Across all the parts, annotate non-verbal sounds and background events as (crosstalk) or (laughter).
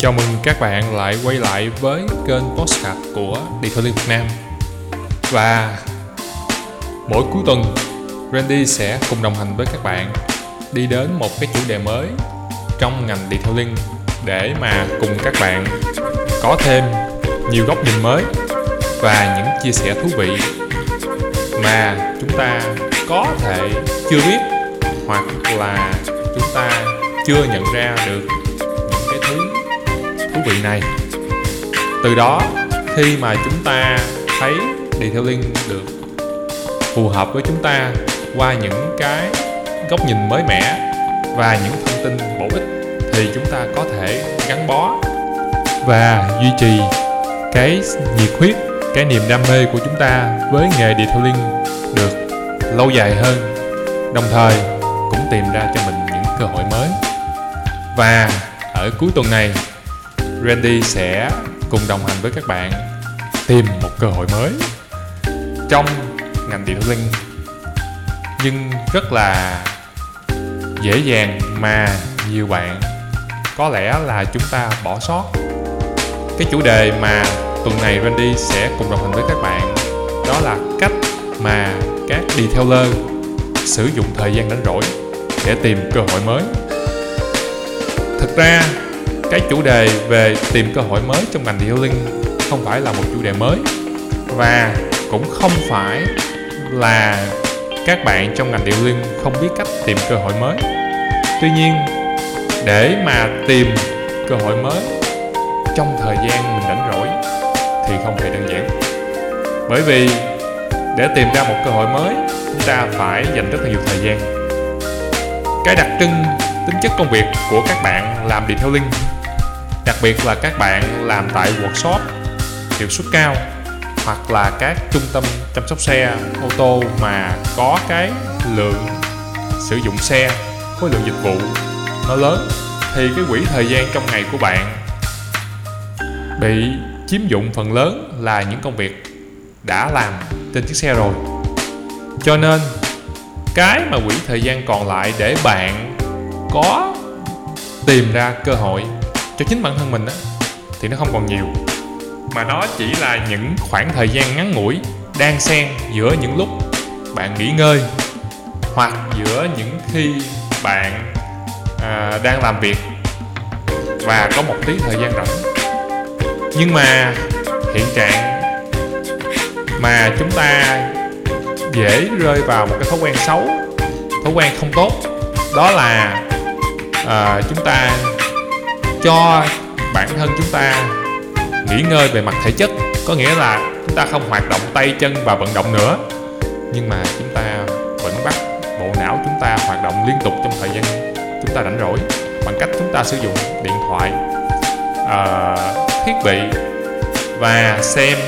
Chào mừng các bạn lại quay lại với kênh Postcard của Detailing Việt Nam. Và mỗi cuối tuần, Randy sẽ cùng đồng hành với các bạn đi đến một cái chủ đề mới trong ngành detailing để mà cùng các bạn có thêm nhiều góc nhìn mới và những chia sẻ thú vị mà chúng ta có thể chưa biết hoặc là chúng ta chưa nhận ra được thú vị này. Từ đó, khi mà chúng ta thấy detailing được phù hợp với chúng ta qua những cái góc nhìn mới mẻ và những thông tin bổ ích, thì chúng ta có thể gắn bó và duy trì cái nhiệt huyết, cái niềm đam mê của chúng ta với nghề detailing được lâu dài hơn. Đồng thời, cũng tìm ra cho mình những cơ hội mới. Và ở cuối tuần này Randy sẽ cùng đồng hành với các bạn tìm một cơ hội mới trong ngành detailing nhưng rất là dễ dàng mà nhiều bạn có lẽ là chúng ta bỏ sót. Cái chủ đề mà tuần này Randy sẽ cùng đồng hành với các bạn đó là cách mà các detailer sử dụng thời gian rảnh rỗi để tìm cơ hội mới. Thực ra cái chủ đề về tìm cơ hội mới trong ngành detailing không phải là một chủ đề mới. Và cũng không phải là các bạn trong ngành detailing không biết cách tìm cơ hội mới. Tuy nhiên, để mà tìm cơ hội mới trong thời gian mình rảnh rỗi thì không hề đơn giản. Bởi vì để tìm ra một cơ hội mới, chúng ta phải dành rất là nhiều thời gian. Cái đặc trưng tính chất công việc của các bạn làm detailing đặc biệt là các bạn làm tại workshop hiệu suất cao hoặc là các trung tâm chăm sóc xe, ô tô mà có cái lượng sử dụng xe, khối lượng dịch vụ nó lớn, thì cái quỹ thời gian trong ngày của bạn bị chiếm dụng phần lớn là những công việc đã làm trên chiếc xe rồi. Cho nên, cái mà quỹ thời gian còn lại để bạn có tìm ra cơ hội cho chính bản thân mình á thì nó không còn nhiều. Mà nó chỉ là những khoảng thời gian ngắn ngủi đang xen giữa những lúc bạn nghỉ ngơi hoặc giữa những khi bạn à, đang làm việc và có một tí thời gian rảnh. Nhưng mà hiện trạng mà chúng ta dễ rơi vào một cái thói quen xấu thói quen không tốt đó là à, chúng ta cho bản thân chúng ta nghỉ ngơi về mặt thể chất. Có nghĩa là chúng ta không hoạt động tay chân và vận động nữa. Nhưng mà chúng ta vẫn bắt bộ não chúng ta hoạt động liên tục trong thời gian chúng ta rảnh rỗi bằng cách chúng ta sử dụng điện thoại uh, thiết bị và xem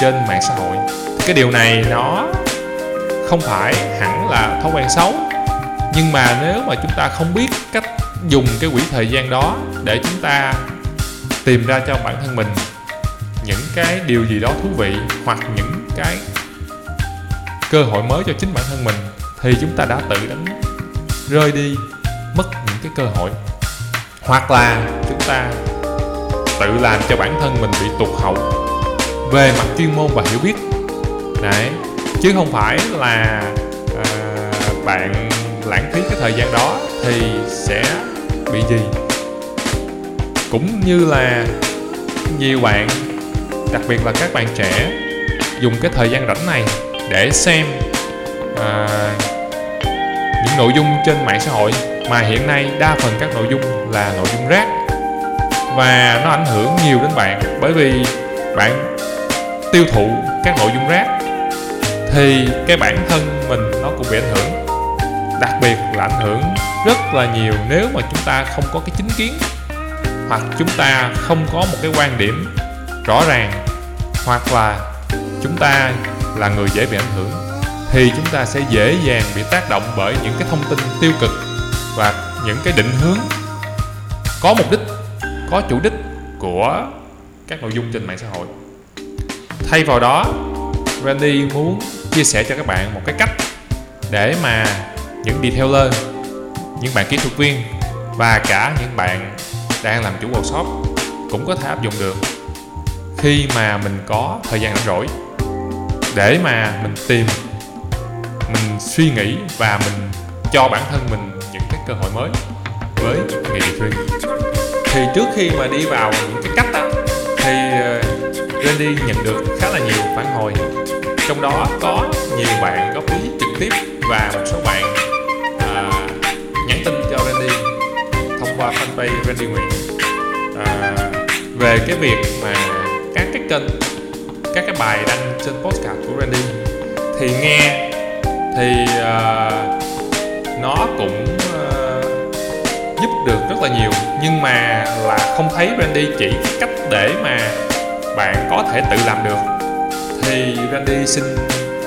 trên mạng xã hội. Cái điều này nó không phải hẳn là thói quen xấu. Nhưng mà nếu mà chúng ta không biết cách dùng cái quỹ thời gian đó để chúng ta tìm ra cho bản thân mình những cái điều gì đó thú vị hoặc những cái cơ hội mới cho chính bản thân mình thì chúng ta đã tự đánh rơi đi mất những cái cơ hội. Hoặc là chúng ta tự làm cho bản thân mình bị tụt hậu về mặt chuyên môn và hiểu biết. Đấy chứ không phải là à, bạn lãng phí cái thời gian đó thì sẽ bị gì cũng như là nhiều bạn đặc biệt là các bạn trẻ dùng cái thời gian rảnh này để xem à, những nội dung trên mạng xã hội. Mà hiện nay đa phần các nội dung là nội dung rác và nó ảnh hưởng nhiều đến bạn. Bởi vì bạn tiêu thụ các nội dung rác thì cái bản thân mình nó cũng bị ảnh hưởng. Đặc biệt là ảnh hưởng rất là nhiều nếu mà chúng ta không có cái chính kiến, hoặc chúng ta không có một cái quan điểm rõ ràng, hoặc là chúng ta là người dễ bị ảnh hưởng, thì chúng ta sẽ dễ dàng bị tác động bởi những cái thông tin tiêu cực và những cái định hướng có mục đích, có chủ đích của các nội dung trên mạng xã hội. Thay vào đó, Randy muốn chia sẻ cho các bạn một cái cách để mà những detailer những bạn kỹ thuật viên và cả những bạn đang làm chủ workshop cũng có thể áp dụng được. Khi mà mình có thời gian rảnh rỗi, để mà mình tìm, mình suy nghĩ và mình cho bản thân mình những cái cơ hội mới với nghề điều thì trước khi mà đi vào những cái cách đó thì ờ, Randy nhận được khá là nhiều phản hồi. Trong đó có nhiều bạn góp ý trực tiếp và một số bạn nhắn tin cho Randy thông qua fanpage Randy Nguyễn. À, về cái việc mà các cái kênh các cái bài đăng trên postcard của Randy thì nghe thì uh, nó cũng uh, giúp được rất là nhiều. Nhưng mà là không thấy Randy chỉ cách để mà bạn có thể tự làm được. Thì Randy xin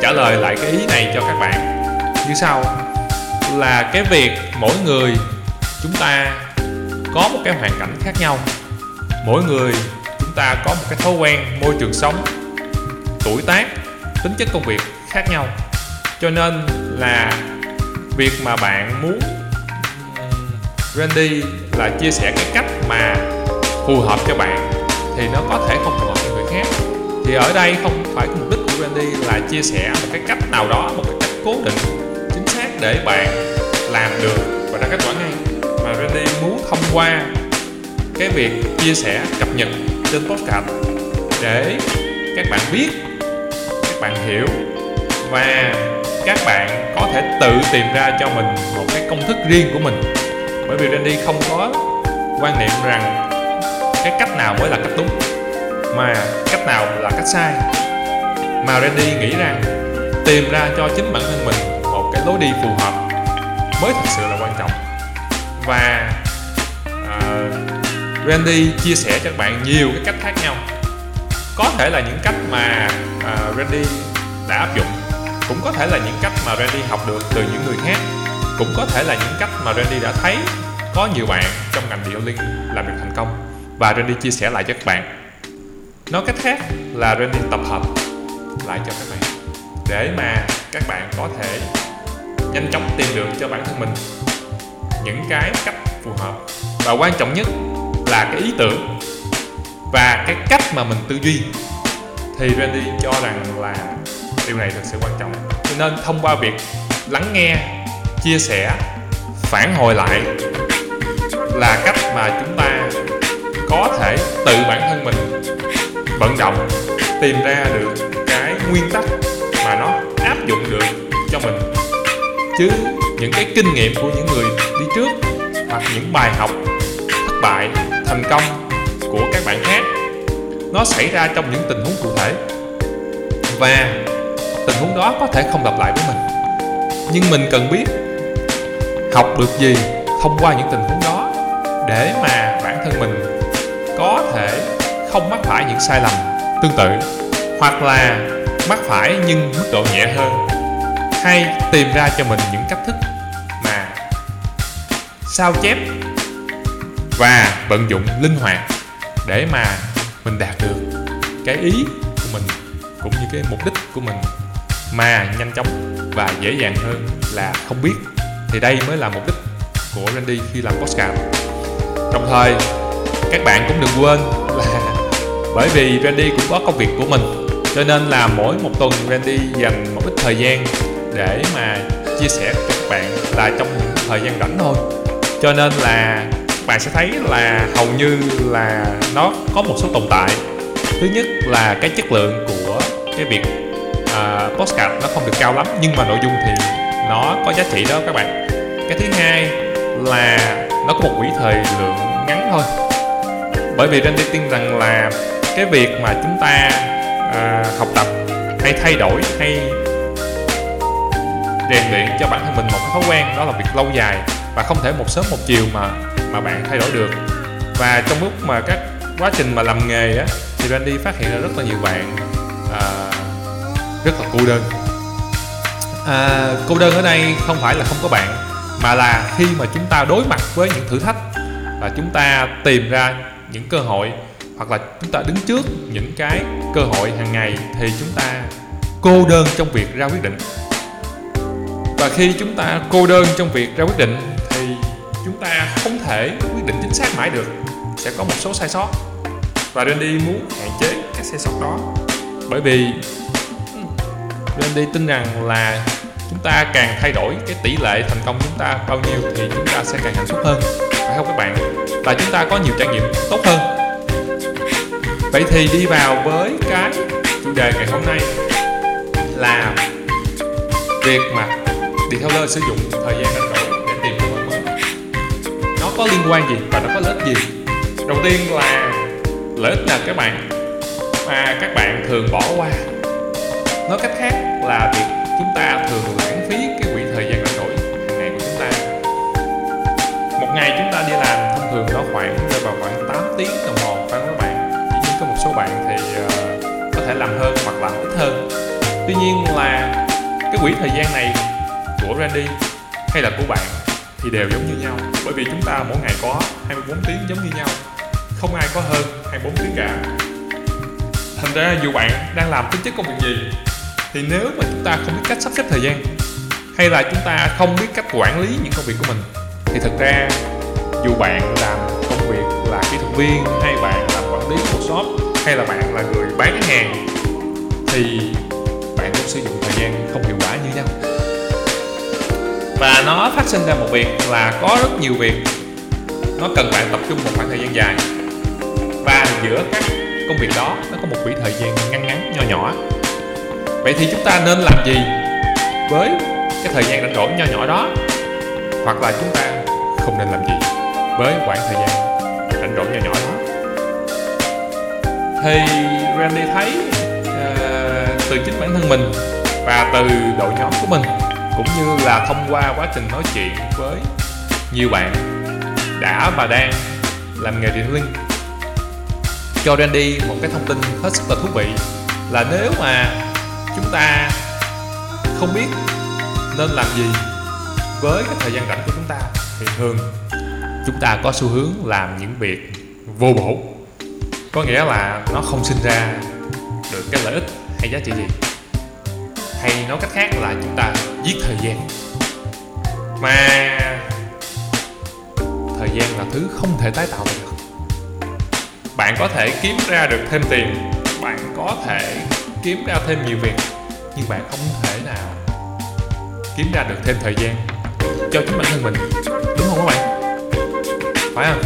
trả lời lại cái ý này cho các bạn. Như sau là cái việc mỗi người chúng ta có một cái hoàn cảnh khác nhau. Mỗi người chúng ta có một cái thói quen, môi trường sống, tuổi tác, tính chất công việc khác nhau. Cho nên là việc mà bạn muốn Randy là chia sẻ cái cách mà phù hợp cho bạn thì nó có thể không phù hợp cho người khác. Thì ở đây không phải mục đích của Randy là chia sẻ một cái cách nào đó, một cái cách cố định, chính xác để bạn làm được và ra kết quả ngay. Mà Randy muốn thông qua cái việc chia sẻ, cập nhật trên podcast để các bạn biết, các bạn hiểu và các bạn có thể tự tìm ra cho mình một cái công thức riêng của mình. Bởi vì Randy không có quan niệm rằng cái cách nào mới là cách đúng, mà cách nào là cách sai. Mà Randy nghĩ rằng tìm ra cho chính bản thân mình một cái lối đi phù hợp mới thật sự là quan trọng. Và uh, Randy chia sẻ cho các bạn nhiều cái cách khác nhau. Có thể là những cách mà uh, Randy đã áp dụng cũng có thể là những cách mà Randy học được từ những người khác cũng có thể là những cách mà Randy đã thấy có nhiều bạn trong ngành điện liên làm được thành công. Và Randy chia sẻ lại cho các bạn. Nói cách khác là Randy tập hợp lại cho các bạn để mà các bạn có thể nhanh chóng tìm được cho bản thân mình những cái cách phù hợp. Và quan trọng nhất là cái ý tưởng và cái cách mà mình tư duy. Thì Randy cho rằng là điều này thật sự quan trọng. Cho nên thông qua việc lắng nghe, chia sẻ, phản hồi lại là cách mà chúng ta có thể tự bản thân mình vận động tìm ra được cái nguyên tắc mà nó áp dụng được chứ những cái kinh nghiệm của những người đi trước hoặc những bài học thất bại, thành công của các bạn khác, nó xảy ra trong những tình huống cụ thể. Và tình huống đó có thể không lặp lại với mình. Nhưng mình cần biết học được gì thông qua những tình huống đó để mà bản thân mình có thể không mắc phải những sai lầm tương tự hoặc là mắc phải nhưng mức độ nhẹ hơn hay tìm ra cho mình những cách thức mà sao chép và vận dụng linh hoạt để mà mình đạt được cái ý của mình cũng như cái mục đích của mình mà nhanh chóng và dễ dàng hơn là không biết. Thì đây mới là mục đích của Randy khi làm podcast đồng thời, các bạn cũng đừng quên là (laughs) bởi vì Randy cũng có công việc của mình, cho nên là mỗi một tuần Randy dành một ít thời gian để mà chia sẻ với các bạn là trong những thời gian rảnh thôi. Cho nên là bạn sẽ thấy là hầu như là nó có một số tồn tại. Thứ nhất là cái chất lượng của cái việc uh, postcard nó không được cao lắm nhưng mà nội dung thì nó có giá trị đó các bạn. Cái thứ hai là nó có một quỹ thời lượng ngắn thôi. Bởi vì Randy tin rằng là cái việc mà chúng ta uh, học tập hay thay đổi hay rèn luyện cho bản thân mình một cái thói quen đó là việc lâu dài và không thể một sớm một chiều mà mà bạn thay đổi được. Và trong lúc mà các quá trình mà làm nghề á thì Randy phát hiện ra rất là nhiều bạn à, rất là cô đơn. À, cô đơn ở đây không phải là không có bạn mà là khi mà chúng ta đối mặt với những thử thách và chúng ta tìm ra những cơ hội hoặc là chúng ta đứng trước những cái cơ hội hàng ngày thì chúng ta cô đơn trong việc ra quyết định và khi chúng ta cô đơn trong việc ra quyết định, thì chúng ta không thể quyết định chính xác mãi được. Sẽ có một số sai sót. Và Randy muốn hạn chế các sai sót đó. Bởi vì ừ, Randy tin rằng là chúng ta càng thay đổi cái tỷ lệ thành công chúng ta bao nhiêu thì chúng ta sẽ càng hạnh phúc hơn. Phải không các bạn? Và chúng ta có nhiều trải nghiệm tốt hơn. Vậy thì đi vào với cái chủ đề ngày hôm nay là việc mà detailer sử dụng thời gian rảnh rỗi để tìm cơ hội mới nó có liên quan gì và nó có lợi ích gì? Đầu tiên là lợi ích là các bạn mà các bạn thường bỏ qua. Nói cách khác là việc chúng ta thường lãng phí cái quỹ thời gian rảnh rỗi hàng ngày của chúng ta. Một ngày chúng ta đi làm thông thường nó khoảng rơi vào khoảng 8 tiếng đồng hồ phải không các bạn? Chỉ nhiên có một số bạn thì uh, có thể làm hơn hoặc làm ít hơn. Tuy nhiên là cái quỹ thời gian này của Randy hay là của bạn thì đều giống như nhau. Bởi vì chúng ta mỗi ngày có 24 tiếng giống như nhau. Không ai có hơn 24 tiếng cả. Thành ra dù bạn đang làm tính chất công việc gì, thì nếu mà chúng ta không biết cách sắp xếp thời gian, hay là chúng ta không biết cách quản lý những công việc của mình, thì thực ra dù bạn làm công việc là kỹ thuật viên, hay bạn làm quản lý một shop, hay là bạn là người bán hàng, thì bạn cũng sử dụng thời gian không hiệu quả như nhau và nó phát sinh ra một việc là có rất nhiều việc. Nó cần bạn tập trung một khoảng thời gian dài. Và giữa các công việc đó nó có một quỹ thời gian ngắn ngắn nho nhỏ. Vậy thì chúng ta nên làm gì với cái thời gian rảnh rỗi nho nhỏ đó? Hoặc là chúng ta không nên làm gì với khoảng thời gian rảnh rỗi nho nhỏ đó? Thì Randy thấy uh, từ chính bản thân mình và từ đội nhóm của mình cũng như là thông qua quá trình nói chuyện với nhiều bạn đã và đang làm nghề điện linh cho Randy một cái thông tin hết sức là thú vị là nếu mà chúng ta không biết nên làm gì với cái thời gian rảnh của chúng ta thì thường chúng ta có xu hướng làm những việc vô bổ. Có nghĩa là nó không sinh ra được cái lợi ích hay giá trị gì hay nói cách khác là chúng ta giết thời gian. Mà thời gian là thứ không thể tái tạo được. Bạn có thể kiếm ra được thêm tiền, bạn có thể kiếm ra thêm nhiều việc, nhưng bạn không thể nào kiếm ra được thêm thời gian cho chính bản thân mình. Đúng không các bạn? Phải không?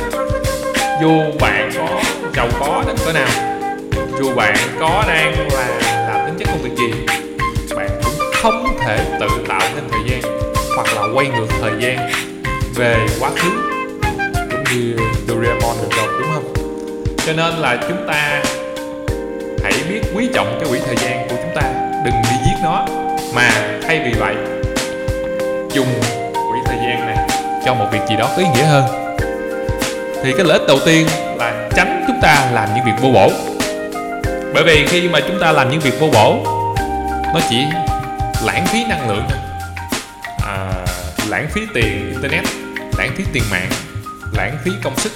Dù bạn có giàu có đến cỡ nào, dù bạn có đang là làm tính chất công việc gì không thể tự tạo thêm thời gian, hoặc là quay ngược thời gian về quá khứ, cũng như Doraemon được đâu đúng không? Cho nên là chúng ta hãy biết quý trọng cái quỹ thời gian của chúng ta, đừng đi giết nó. Mà thay vì vậy, dùng quỹ thời gian này cho một việc gì đó có ý nghĩa hơn. Thì cái lợi ích đầu tiên là tránh chúng ta làm những việc vô bổ. Bởi vì khi mà chúng ta làm những việc vô bổ, nó chỉ lãng phí năng lượng. À, lãng phí tiền internet lãng phí tiền mạng lãng phí công sức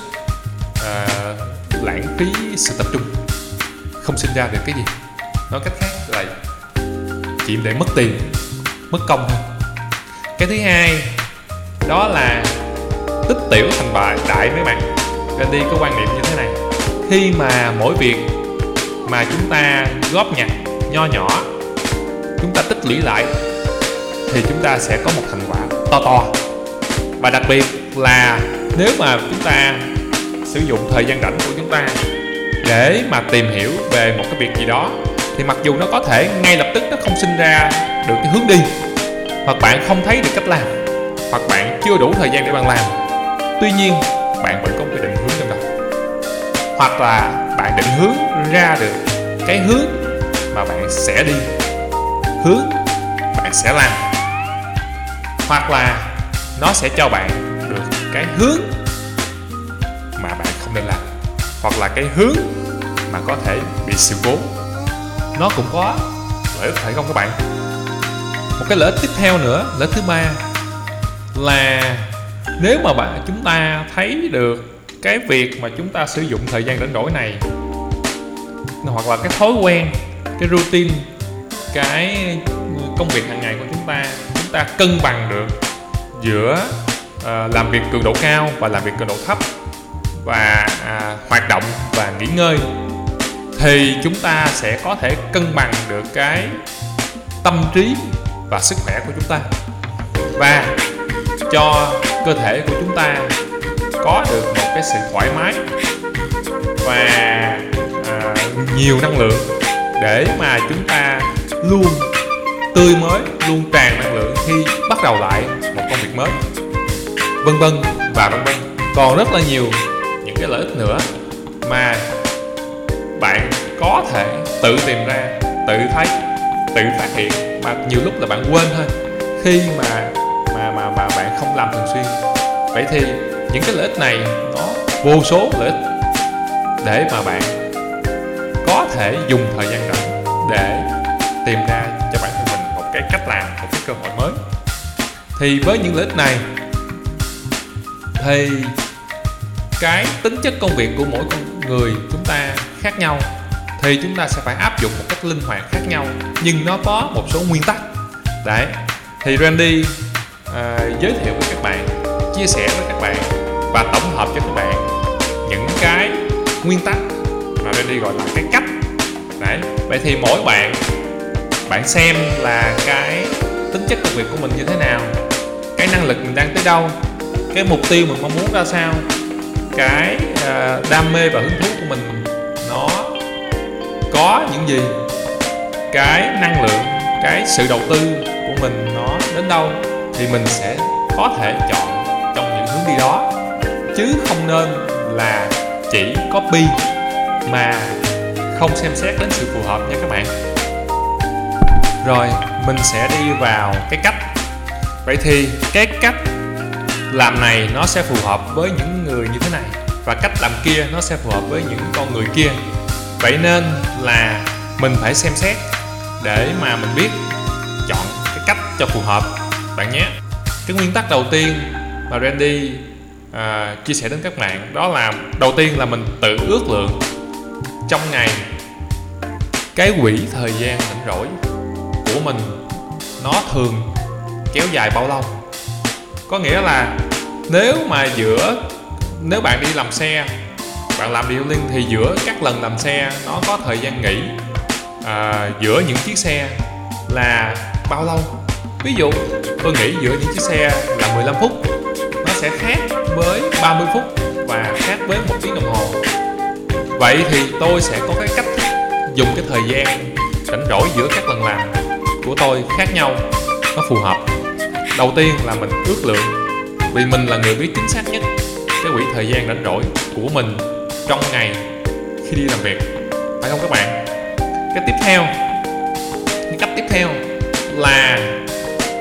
à, lãng phí sự tập trung. Không sinh ra được cái gì. Nói cách khác là chỉ để mất tiền mất công thôi. Cái thứ hai đó là tích tiểu thành bại đại mấy bạn. Gandhi có quan niệm như thế này. Khi mà mỗi việc mà chúng ta góp nhặt nho nhỏ chúng ta tích lũy lại, thì chúng ta sẽ có một thành quả to to. Và đặc biệt là nếu mà chúng ta sử dụng thời gian rảnh của chúng ta để mà tìm hiểu về một cái việc gì đó, thì mặc dù nó có thể ngay lập tức nó không sinh ra được cái hướng đi, hoặc bạn không thấy được cách làm, hoặc bạn chưa đủ thời gian để bạn làm, tuy nhiên bạn vẫn có một cái định hướng trong đầu hoặc là bạn định hướng ra được cái hướng mà bạn sẽ đi hướng bạn sẽ làm. Hoặc là nó sẽ cho bạn được cái hướng mà bạn không nên làm. Hoặc là cái hướng mà có thể bị sự cố. Nó cũng có lợi ích phải không các bạn. Một cái lợi ích tiếp theo nữa, lợi ích thứ ba là nếu mà bạn, chúng ta thấy được cái việc mà chúng ta sử dụng thời gian rảnh rỗi này, hoặc là cái thói quen, cái routine cái công việc hàng ngày của chúng ta chúng ta cân bằng được giữa uh, làm việc cường độ cao và làm việc cường độ thấp và à, hoạt động và nghỉ ngơi thì chúng ta sẽ có thể cân bằng được cái tâm trí và sức khỏe của chúng ta. Và cho cơ thể của chúng ta có được một cái sự thoải mái và à, nhiều năng lượng để mà chúng ta luôn tươi mới, luôn tràn năng lượng khi bắt đầu lại một công việc mới. Vân vân và vân vân. Còn rất là nhiều những cái lợi ích nữa mà bạn có thể tự tìm ra, tự thấy, tự phát hiện mà nhiều lúc là bạn quên thôi. Khi mà mà mà mà bạn không làm thường xuyên. Vậy thì những cái lợi ích này nó vô số lợi ích để mà bạn có thể dùng thời gian rảnh để tìm ra cho bản thân mình một cái cách làm một cái cơ hội mới. Thì với những lợi ích này thì cái tính chất công việc của mỗi người chúng ta khác nhau thì chúng ta sẽ phải áp dụng một cách linh hoạt khác nhau nhưng nó có một số nguyên tắc. Đấy thì Randy à, giới thiệu với các bạn chia sẻ với các bạn và tổng hợp cho các bạn những cái nguyên tắc mà Randy gọi là cái cách. Đấy vậy thì mỗi bạn bạn xem là cái tính chất công việc của mình như thế nào cái năng lực mình đang tới đâu cái mục tiêu mình mong muốn ra sao cái uh, đam mê và hứng thú của mình nó có những gì cái năng lượng cái sự đầu tư của mình nó đến đâu thì mình sẽ có thể chọn trong những hướng đi đó. Chứ không nên là chỉ copy mà không xem xét đến sự phù hợp nha các bạn. Rồi mình sẽ đi vào cái cách. Vậy thì cái cách làm này nó sẽ phù hợp với những người như thế này và cách làm kia nó sẽ phù hợp với những con người kia. Vậy nên là mình phải xem xét để mà mình biết chọn cái cách cho phù hợp. Bạn nhé. Cái nguyên tắc đầu tiên mà Randy à, chia sẻ đến các bạn đó là đầu tiên là mình tự ước lượng trong ngày cái quỹ thời gian rảnh rỗi của mình nó thường kéo dài bao lâu? Có nghĩa là nếu mà giữa nếu bạn đi làm xe bạn làm điều liên thì giữa các lần làm xe nó có thời gian nghỉ. À, giữa những chiếc xe là bao lâu? Ví dụ tôi nghĩ giữa những chiếc xe là 15 phút. Nó sẽ khác với 30 phút và khác với một tiếng đồng hồ vậy thì tôi sẽ có cái cách dùng cái thời gian rảnh rỗi giữa các lần làm của tôi khác nhau. Nó phù hợp. Đầu tiên là mình ước lượng vì mình là người biết chính xác nhất cái quỹ thời gian rảnh rỗi của mình trong ngày khi đi làm việc. Phải không các bạn? Cái tiếp theo cái cách tiếp theo là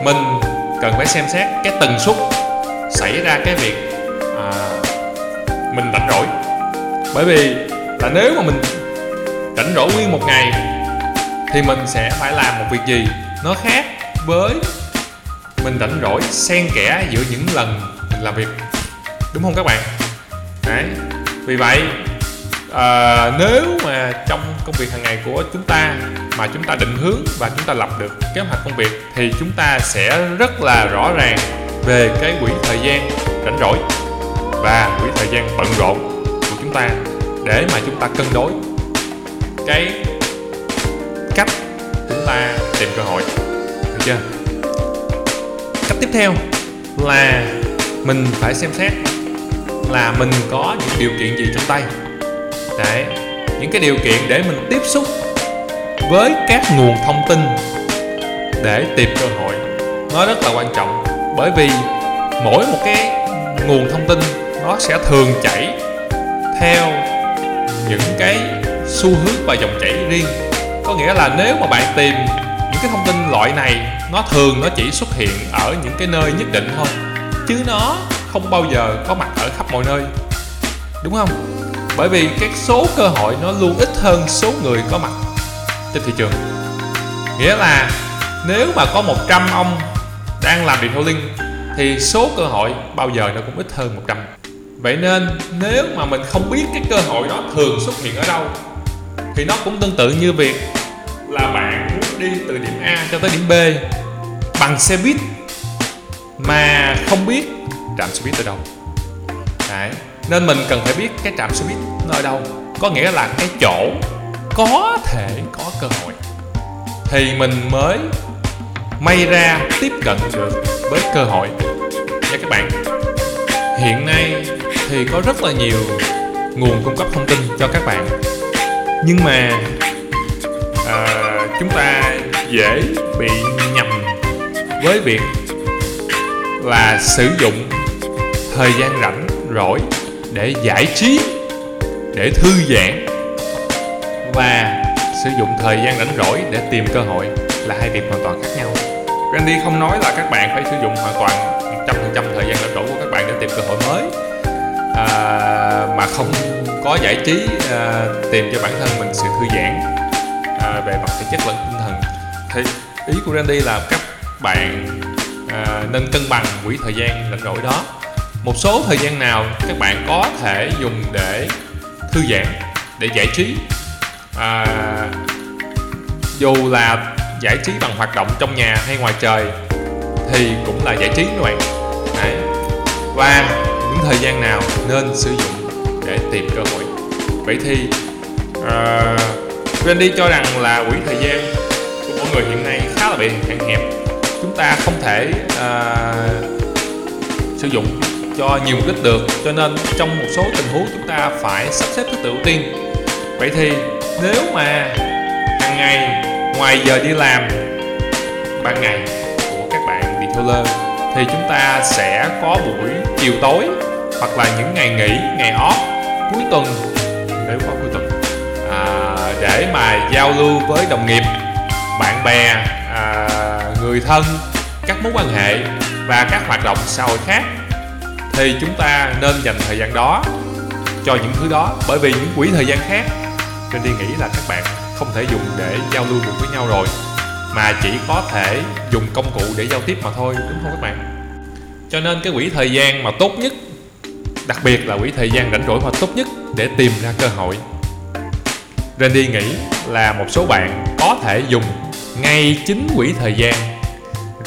mình cần phải xem xét cái tần suất xảy ra cái việc à, mình rảnh rỗi. Bởi vì là nếu mà mình rảnh rỗi nguyên một ngày thì mình sẽ phải làm một việc gì nó khác với mình rảnh rỗi xen kẽ giữa những lần mình làm việc? Đúng không các bạn? Đấy. Vì vậy à, nếu mà trong công việc hàng ngày của chúng ta mà chúng ta định hướng và chúng ta lập được kế hoạch công việc thì chúng ta sẽ rất là rõ ràng về cái quỹ thời gian rảnh rỗi và quỹ thời gian bận rộn của chúng ta để mà chúng ta cân đối cái cách chúng ta tìm cơ hội. Được chưa? Cách tiếp theo là mình phải xem xét là mình có những điều kiện gì trong tay. Đấy, những cái điều kiện để mình tiếp xúc với các nguồn thông tin để tìm cơ hội. Nó rất là quan trọng, bởi vì mỗi một cái nguồn thông tin nó sẽ thường chảy theo những cái xu hướng và dòng chảy riêng. Có nghĩa là nếu mà bạn tìm những cái thông tin loại này, nó thường nó chỉ xuất hiện ở những cái nơi nhất định thôi, chứ nó không bao giờ có mặt ở khắp mọi nơi. Đúng không? Bởi vì cái số cơ hội nó luôn ít hơn số người có mặt trên thị trường. Nghĩa là nếu mà có 100 ông đang làm điện thoại linh thì số cơ hội bao giờ nó cũng ít hơn 100 vậy nên nếu mà mình không biết cái cơ hội đó thường xuất hiện ở đâu, thì nó cũng tương tự như việc là bạn muốn đi từ điểm A cho tới điểm B bằng xe buýt mà không biết trạm xe buýt ở đâu. Đấy, nên mình cần phải biết cái trạm xe buýt nơi ở đâu. Có nghĩa là cái chỗ có thể có cơ hội. Thì mình mới may ra tiếp cận được với cơ hội. Nha các bạn, hiện nay thì có rất là nhiều nguồn cung cấp thông tin cho các bạn. Nhưng mà à, chúng ta dễ bị nhầm với việc là sử dụng thời gian rảnh rỗi để giải trí để thư giãn và sử dụng thời gian rảnh rỗi để tìm cơ hội là hai việc hoàn toàn khác nhau. Randy không nói là các bạn phải sử dụng hoàn toàn 100% thời gian rảnh rỗi của các bạn để tìm cơ hội mới à, mà không có giải trí à, tìm cho bản thân mình sự thư giãn à, về mặt thể chất lẫn tinh thần. Thì ý của Randy là các bạn à, nên cân bằng quỹ thời gian rảnh rỗi đó. Một số thời gian nào các bạn có thể dùng để thư giãn để giải trí. À, dù là giải trí bằng hoạt động trong nhà hay ngoài trời thì cũng là giải trí các bạn. Đấy. và những thời gian nào nên sử dụng để tìm cơ hội? Vậy thì ờ, uh, Randy cho rằng là quỹ thời gian của mỗi người hiện nay khá là bị hạn hẹp. Chúng ta không thể uh, sử dụng cho nhiều mục đích được cho nên trong một số tình huống chúng ta phải sắp xếp thứ tự ưu tiên. Vậy thì nếu mà hàng ngày ngoài giờ đi làm ban ngày của các bạn bị lơ thì chúng ta sẽ có buổi chiều tối hoặc là những ngày nghỉ ngày off cuối tuần. Nếu có cuối tuần. À, để mà giao lưu với đồng nghiệp bạn bè à, người thân các mối quan hệ và các hoạt động xã hội khác thì chúng ta nên dành thời gian đó cho những thứ đó. Bởi vì những quỹ thời gian khác nên đi nghĩ là các bạn không thể dùng để giao lưu được với nhau rồi mà chỉ có thể dùng công cụ để giao tiếp mà thôi đúng không các bạn? Cho nên cái quỹ thời gian mà tốt nhất đặc biệt là quỹ thời gian rảnh rỗi hoặc tốt nhất để tìm ra cơ hội. Randy nghĩ là một số bạn có thể dùng ngay chính quỹ thời gian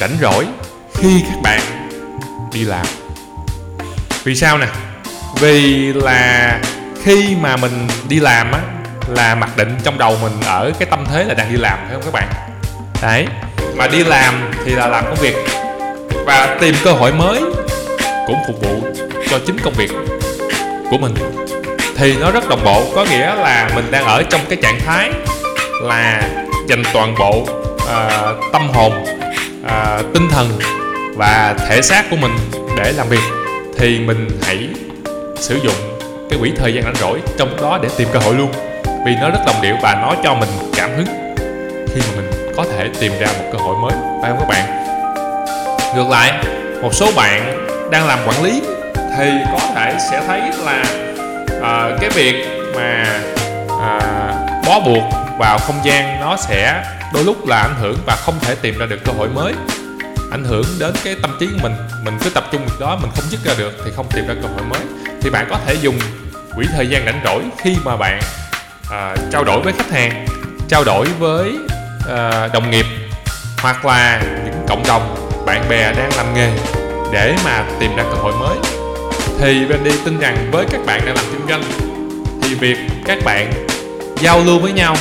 rảnh rỗi khi các bạn đi làm. Vì sao nè? Vì là khi mà mình đi làm á, là mặc định trong đầu mình ở cái tâm thế là đang đi làm, phải không các bạn? Đấy, mà đi làm thì là làm công việc và tìm cơ hội mới cũng phục vụ cho chính công việc của mình. Thì nó rất đồng bộ có nghĩa là mình đang ở trong cái trạng thái là dành toàn bộ uh, tâm hồn uh, tinh thần và thể xác của mình để làm việc thì mình hãy sử dụng cái quỹ thời gian rảnh rỗi trong đó để tìm cơ hội luôn. Vì nó rất đồng điệu và nó cho mình cảm hứng khi mà mình có thể tìm ra một cơ hội mới. Phải không các bạn? Ngược lại một số bạn đang làm quản lý thì có thể sẽ thấy là à, cái việc mà à, bó buộc vào không gian nó sẽ đôi lúc là ảnh hưởng và không thể tìm ra được cơ hội mới. Ảnh hưởng đến cái tâm trí của mình mình cứ tập trung việc đó mình không dứt ra được thì không tìm ra cơ hội mới. Thì bạn có thể dùng quỹ thời gian rảnh rỗi khi mà bạn à, trao đổi với khách hàng trao đổi với à, đồng nghiệp hoặc là những cộng đồng bạn bè đang làm nghề để mà tìm ra cơ hội mới thì Wendy tin rằng với các bạn đang làm kinh doanh thì việc các bạn giao lưu với nhau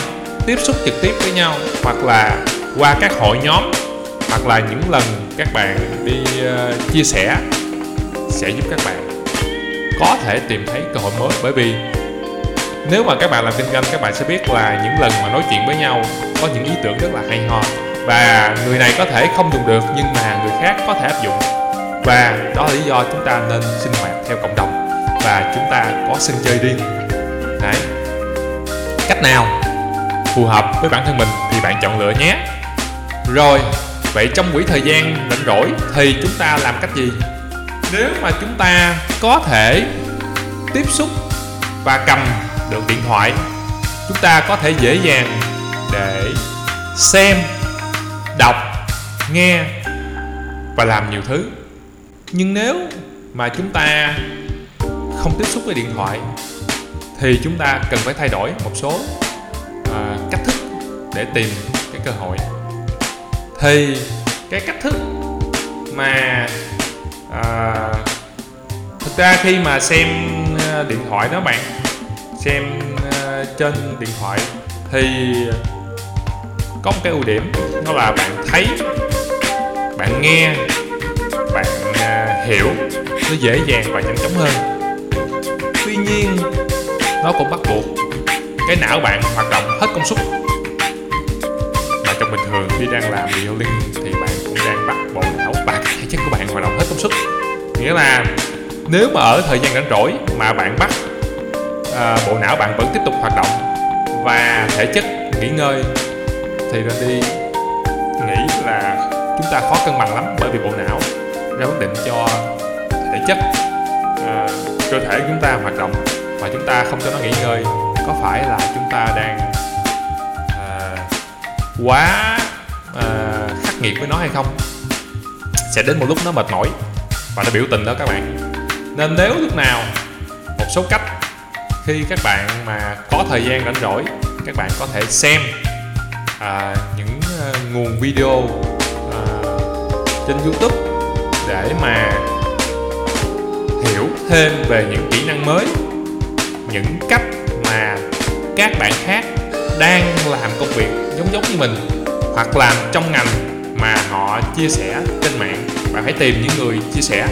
tiếp xúc trực tiếp với nhau hoặc là qua các hội nhóm hoặc là những lần các bạn đi uh, chia sẻ sẽ giúp các bạn có thể tìm thấy cơ hội mới. Bởi vì nếu mà các bạn làm kinh doanh các bạn sẽ biết là những lần mà nói chuyện với nhau có những ý tưởng rất là hay ho và người này có thể không dùng được nhưng mà người khác có thể áp dụng. Và đó là lý do chúng ta nên sinh hoạt theo cộng đồng và chúng ta có sân chơi riêng. Đấy. Cách nào phù hợp với bản thân mình thì bạn chọn lựa nhé. Rồi, vậy trong quỹ thời gian rảnh rỗi thì chúng ta làm cách gì? Nếu mà chúng ta có thể tiếp xúc và cầm được điện thoại, chúng ta có thể dễ dàng để xem, đọc, nghe và làm nhiều thứ. Nhưng nếu mà chúng ta không tiếp xúc với điện thoại thì chúng ta cần phải thay đổi một số uh, cách thức để tìm cái cơ hội. Thì cái cách thức mà uh, thực ra khi mà xem à, điện thoại đó bạn xem ờ, trên điện thoại thì có một cái ưu điểm đó là bạn thấy bạn nghe bạn ờ, hiểu nó dễ dàng và nhanh chóng hơn. Tuy nhiên nó cũng bắt buộc cái não bạn hoạt động hết công suất. Mà trong bình thường khi đang làm điều liên thì bạn cũng đang bắt bộ não và thể chất của bạn hoạt động hết công suất. Nghĩa là nếu mà ở thời gian rảnh rỗi mà bạn bắt à, bộ não bạn vẫn tiếp tục hoạt động và thể chất nghỉ ngơi thì Randy nghĩ là chúng ta khó cân bằng lắm bởi vì bộ não ra quyết định cho thể chất à, cơ thể chúng ta hoạt động mà chúng ta không cho nó nghỉ ngơi. Có phải là chúng ta đang à, quá à, khắc nghiệt với nó hay không? Sẽ đến một lúc nó mệt mỏi và nó biểu tình đó các bạn. Nên nếu lúc nào một số cách khi các bạn mà có thời gian rảnh rỗi các bạn có thể xem à, những uh, nguồn video à, trên youtube để mà hiểu thêm về những kỹ năng mới những cách mà các bạn khác đang làm công việc giống giống như mình hoặc làm trong ngành mà họ chia sẻ trên mạng. Bạn hãy tìm những người chia sẻ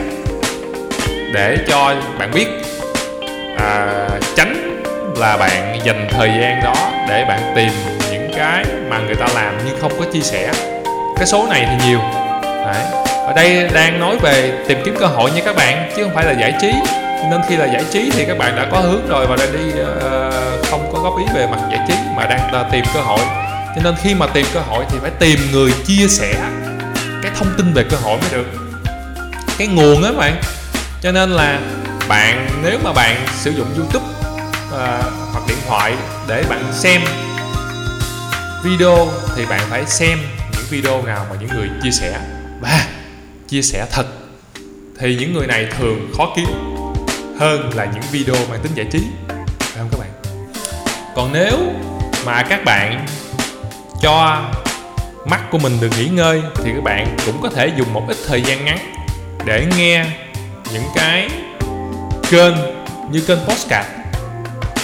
để cho bạn biết à, tránh là bạn dành thời gian đó để bạn tìm những cái mà người ta làm nhưng không có chia sẻ. Cái số này thì nhiều ở đây đang nói về tìm kiếm cơ hội nha các bạn chứ không phải là giải trí. Nên khi là giải trí thì các bạn đã có hướng rồi và đang đi uh, không có góp ý về mặt giải trí mà đang uh, tìm cơ hội. Cho nên khi mà tìm cơ hội thì phải tìm người chia sẻ cái thông tin về cơ hội mới được. Cái nguồn á bạn. Cho nên là bạn nếu mà bạn sử dụng youtube uh, hoặc điện thoại để bạn xem video thì bạn phải xem những video nào mà những người chia sẻ. Và chia sẻ thật, thì những người này thường khó kiếm hơn là những video mang tính giải trí, phải không các bạn? Còn nếu mà các bạn cho mắt của mình được nghỉ ngơi, thì các bạn cũng có thể dùng một ít thời gian ngắn để nghe những cái kênh như kênh postcard.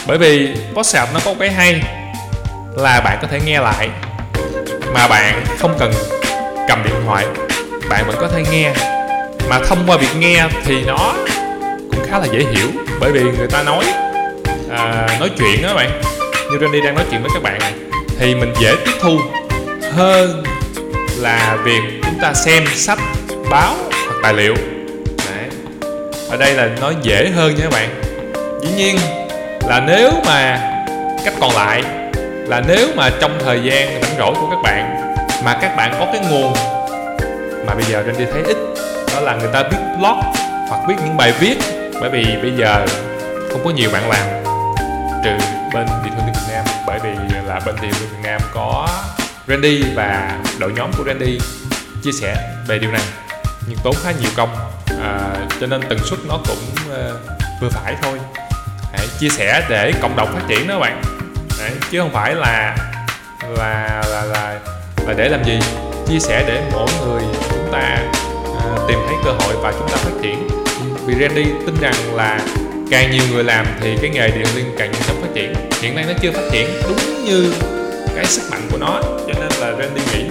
Bởi vì postcard nó có cái hay là bạn có thể nghe lại mà bạn không cần cầm điện thoại bạn vẫn có thể nghe. Mà thông qua việc nghe thì nó cũng khá là dễ hiểu bởi vì người ta nói à, nói chuyện đó bạn. Như Randy đang nói chuyện với các bạn này thì mình dễ tiếp thu hơn là việc chúng ta xem sách báo hoặc tài liệu. Đấy. ở đây là nói dễ hơn nha các bạn. Dĩ nhiên là nếu mà cách còn lại là nếu mà trong thời gian rảnh rỗi của các bạn mà các bạn có cái nguồn mà bây giờ Randy thấy ít. Đó là người ta viết blog hoặc viết những bài viết. Bởi vì bây giờ không có nhiều bạn làm trừ bên Điện thương Việt Nam. Bởi vì là bên Điện thương Việt Nam có Randy và đội nhóm của Randy chia sẻ về điều này. Nhưng tốn khá nhiều công à, cho nên tần suất nó cũng uh, vừa phải thôi. Hãy chia sẻ để cộng đồng phát triển đó bạn. Đấy, chứ không phải là là là là là để làm gì. Chia sẻ để mỗi người chúng ta uh, tìm thấy cơ hội và chúng ta phát triển. Vì Randy tin rằng là càng nhiều người làm thì cái nghề điện liên càng nhanh chóng phát triển. Hiện nay nó chưa phát triển đúng như cái sức mạnh của nó cho nên là Randy nghĩ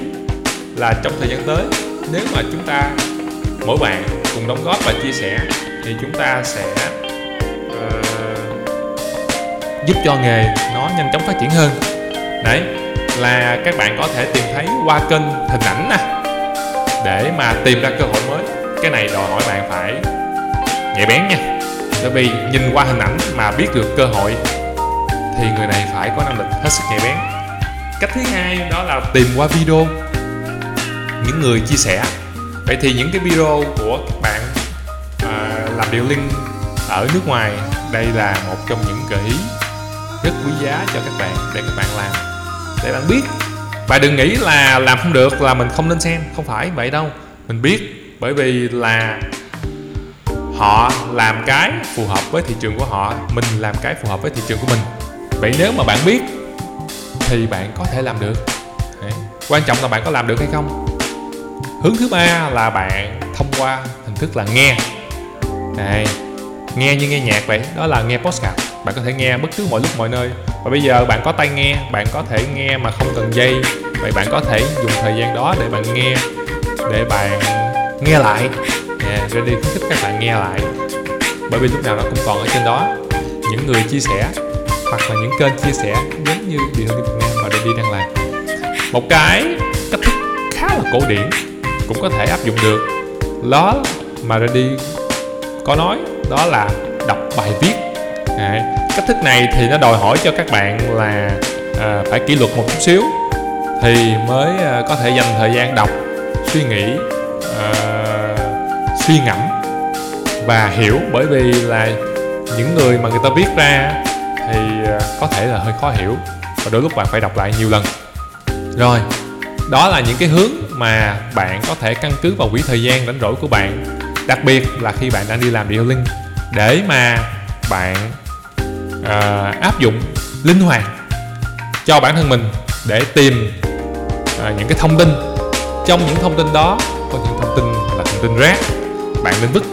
là trong thời gian tới nếu mà chúng ta mỗi bạn cùng đóng góp và chia sẻ thì chúng ta sẽ uh, giúp cho nghề nó nhanh chóng phát triển hơn. Đấy là các bạn có thể tìm thấy qua kênh hình ảnh nè để mà tìm ra cơ hội mới cái này đòi hỏi bạn phải nhạy bén nha. Bởi vì nhìn qua hình ảnh mà biết được cơ hội thì người này phải có năng lực hết sức nhạy bén. Cách thứ hai đó là tìm qua video những người chia sẻ. Vậy thì những cái video của các bạn à, làm điều linh ở nước ngoài đây là một trong những gợi ý rất quý giá cho các bạn để các bạn làm. Để bạn biết và đừng nghĩ là làm không được là mình không nên xem. Không phải vậy đâu. Mình biết, bởi vì là họ làm cái phù hợp với thị trường của họ, mình làm cái phù hợp với thị trường của mình. Vậy nếu mà bạn biết thì bạn có thể làm được. Đấy. quan trọng là bạn có làm được hay không. Hướng thứ ba là bạn thông qua hình thức là nghe. Đấy. nghe như nghe nhạc vậy. Đó là nghe podcast bạn có thể nghe bất cứ mọi lúc, mọi nơi. Và bây giờ bạn có tai nghe, bạn có thể nghe mà không cần dây vậy bạn có thể dùng thời gian đó để bạn nghe để bạn nghe lại. Yeah, ready khuyến khích các bạn nghe lại. Bởi vì lúc nào nó cũng còn ở trên đó. Những người chia sẻ hoặc là những kênh chia sẻ giống như Điện Thông Việt Nam mà Ready đang làm. Một cái cách thức khá là cổ điển cũng có thể áp dụng được. Đó mà Ready có nói đó là đọc bài viết. À, cách thức này thì nó đòi hỏi cho các bạn là à, phải kỷ luật một chút xíu thì mới à, có thể dành thời gian đọc suy nghĩ uh, suy ngẫm và hiểu. Bởi vì là những người mà người ta viết ra thì à, có thể là hơi khó hiểu và đôi lúc bạn phải đọc lại nhiều lần. Rồi đó là những cái hướng mà bạn có thể căn cứ vào quỹ thời gian rảnh rỗi của bạn. Đặc biệt là khi bạn đang đi làm điều linh để mà bạn uh, áp dụng linh hoạt cho bản thân mình để tìm à, những cái thông tin. Trong những thông tin đó có những thông tin là thông tin rác bạn nên vứt.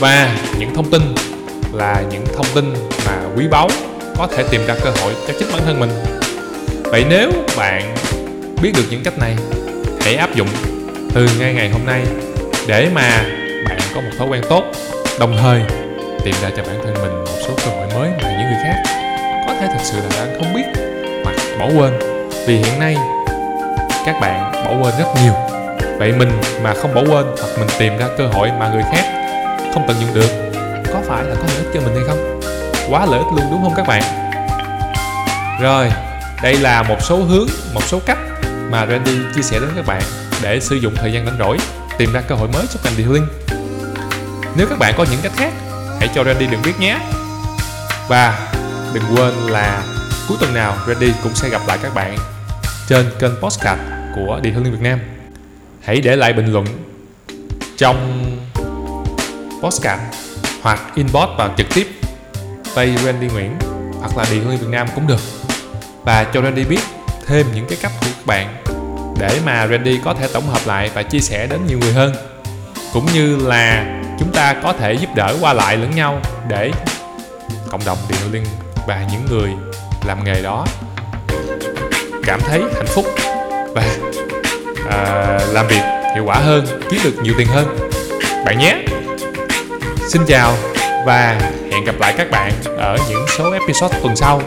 Và những thông tin là những thông tin mà quý báu có thể tìm ra cơ hội cho chính bản thân mình. Vậy nếu bạn biết được những cách này hãy áp dụng từ ngay ngày hôm nay để mà bạn có một thói quen tốt đồng thời tìm ra cho bản thân mình một số cơ hội mới mà những người khác có thể thật sự là đang không biết hoặc bỏ quên. Vì hiện nay các bạn bỏ quên rất nhiều. Vậy mình mà không bỏ quên hoặc mình tìm ra cơ hội mà người khác không tận dụng được, có phải là có lợi ích cho mình hay không? Quá lợi ích luôn, đúng không các bạn? Rồi, đây là một số hướng, một số cách mà Randy chia sẻ đến các bạn để sử dụng thời gian rảnh rỗi, tìm ra cơ hội mới cho ngành detailing. Nếu các bạn có những cách khác, hãy cho Randy đừng biết nhé. Và đừng quên là cuối tuần nào Randy cũng sẽ gặp lại các bạn trên kênh podcast của Điện Hoa Liên Việt Nam. Hãy để lại bình luận trong podcast hoặc inbox vào trực tiếp Tây Randy Nguyễn hoặc là Điện Liên Việt Nam cũng được. Và cho Randy biết thêm những cái cách của các bạn để mà Randy có thể tổng hợp lại và chia sẻ đến nhiều người hơn. Cũng như là chúng ta có thể giúp đỡ qua lại lẫn nhau để cộng đồng Điện Liên và những người làm nghề đó cảm thấy hạnh phúc và à, làm việc hiệu quả hơn kiếm được nhiều tiền hơn. Bạn nhé! Xin chào và hẹn gặp lại các bạn ở những số episode tuần sau.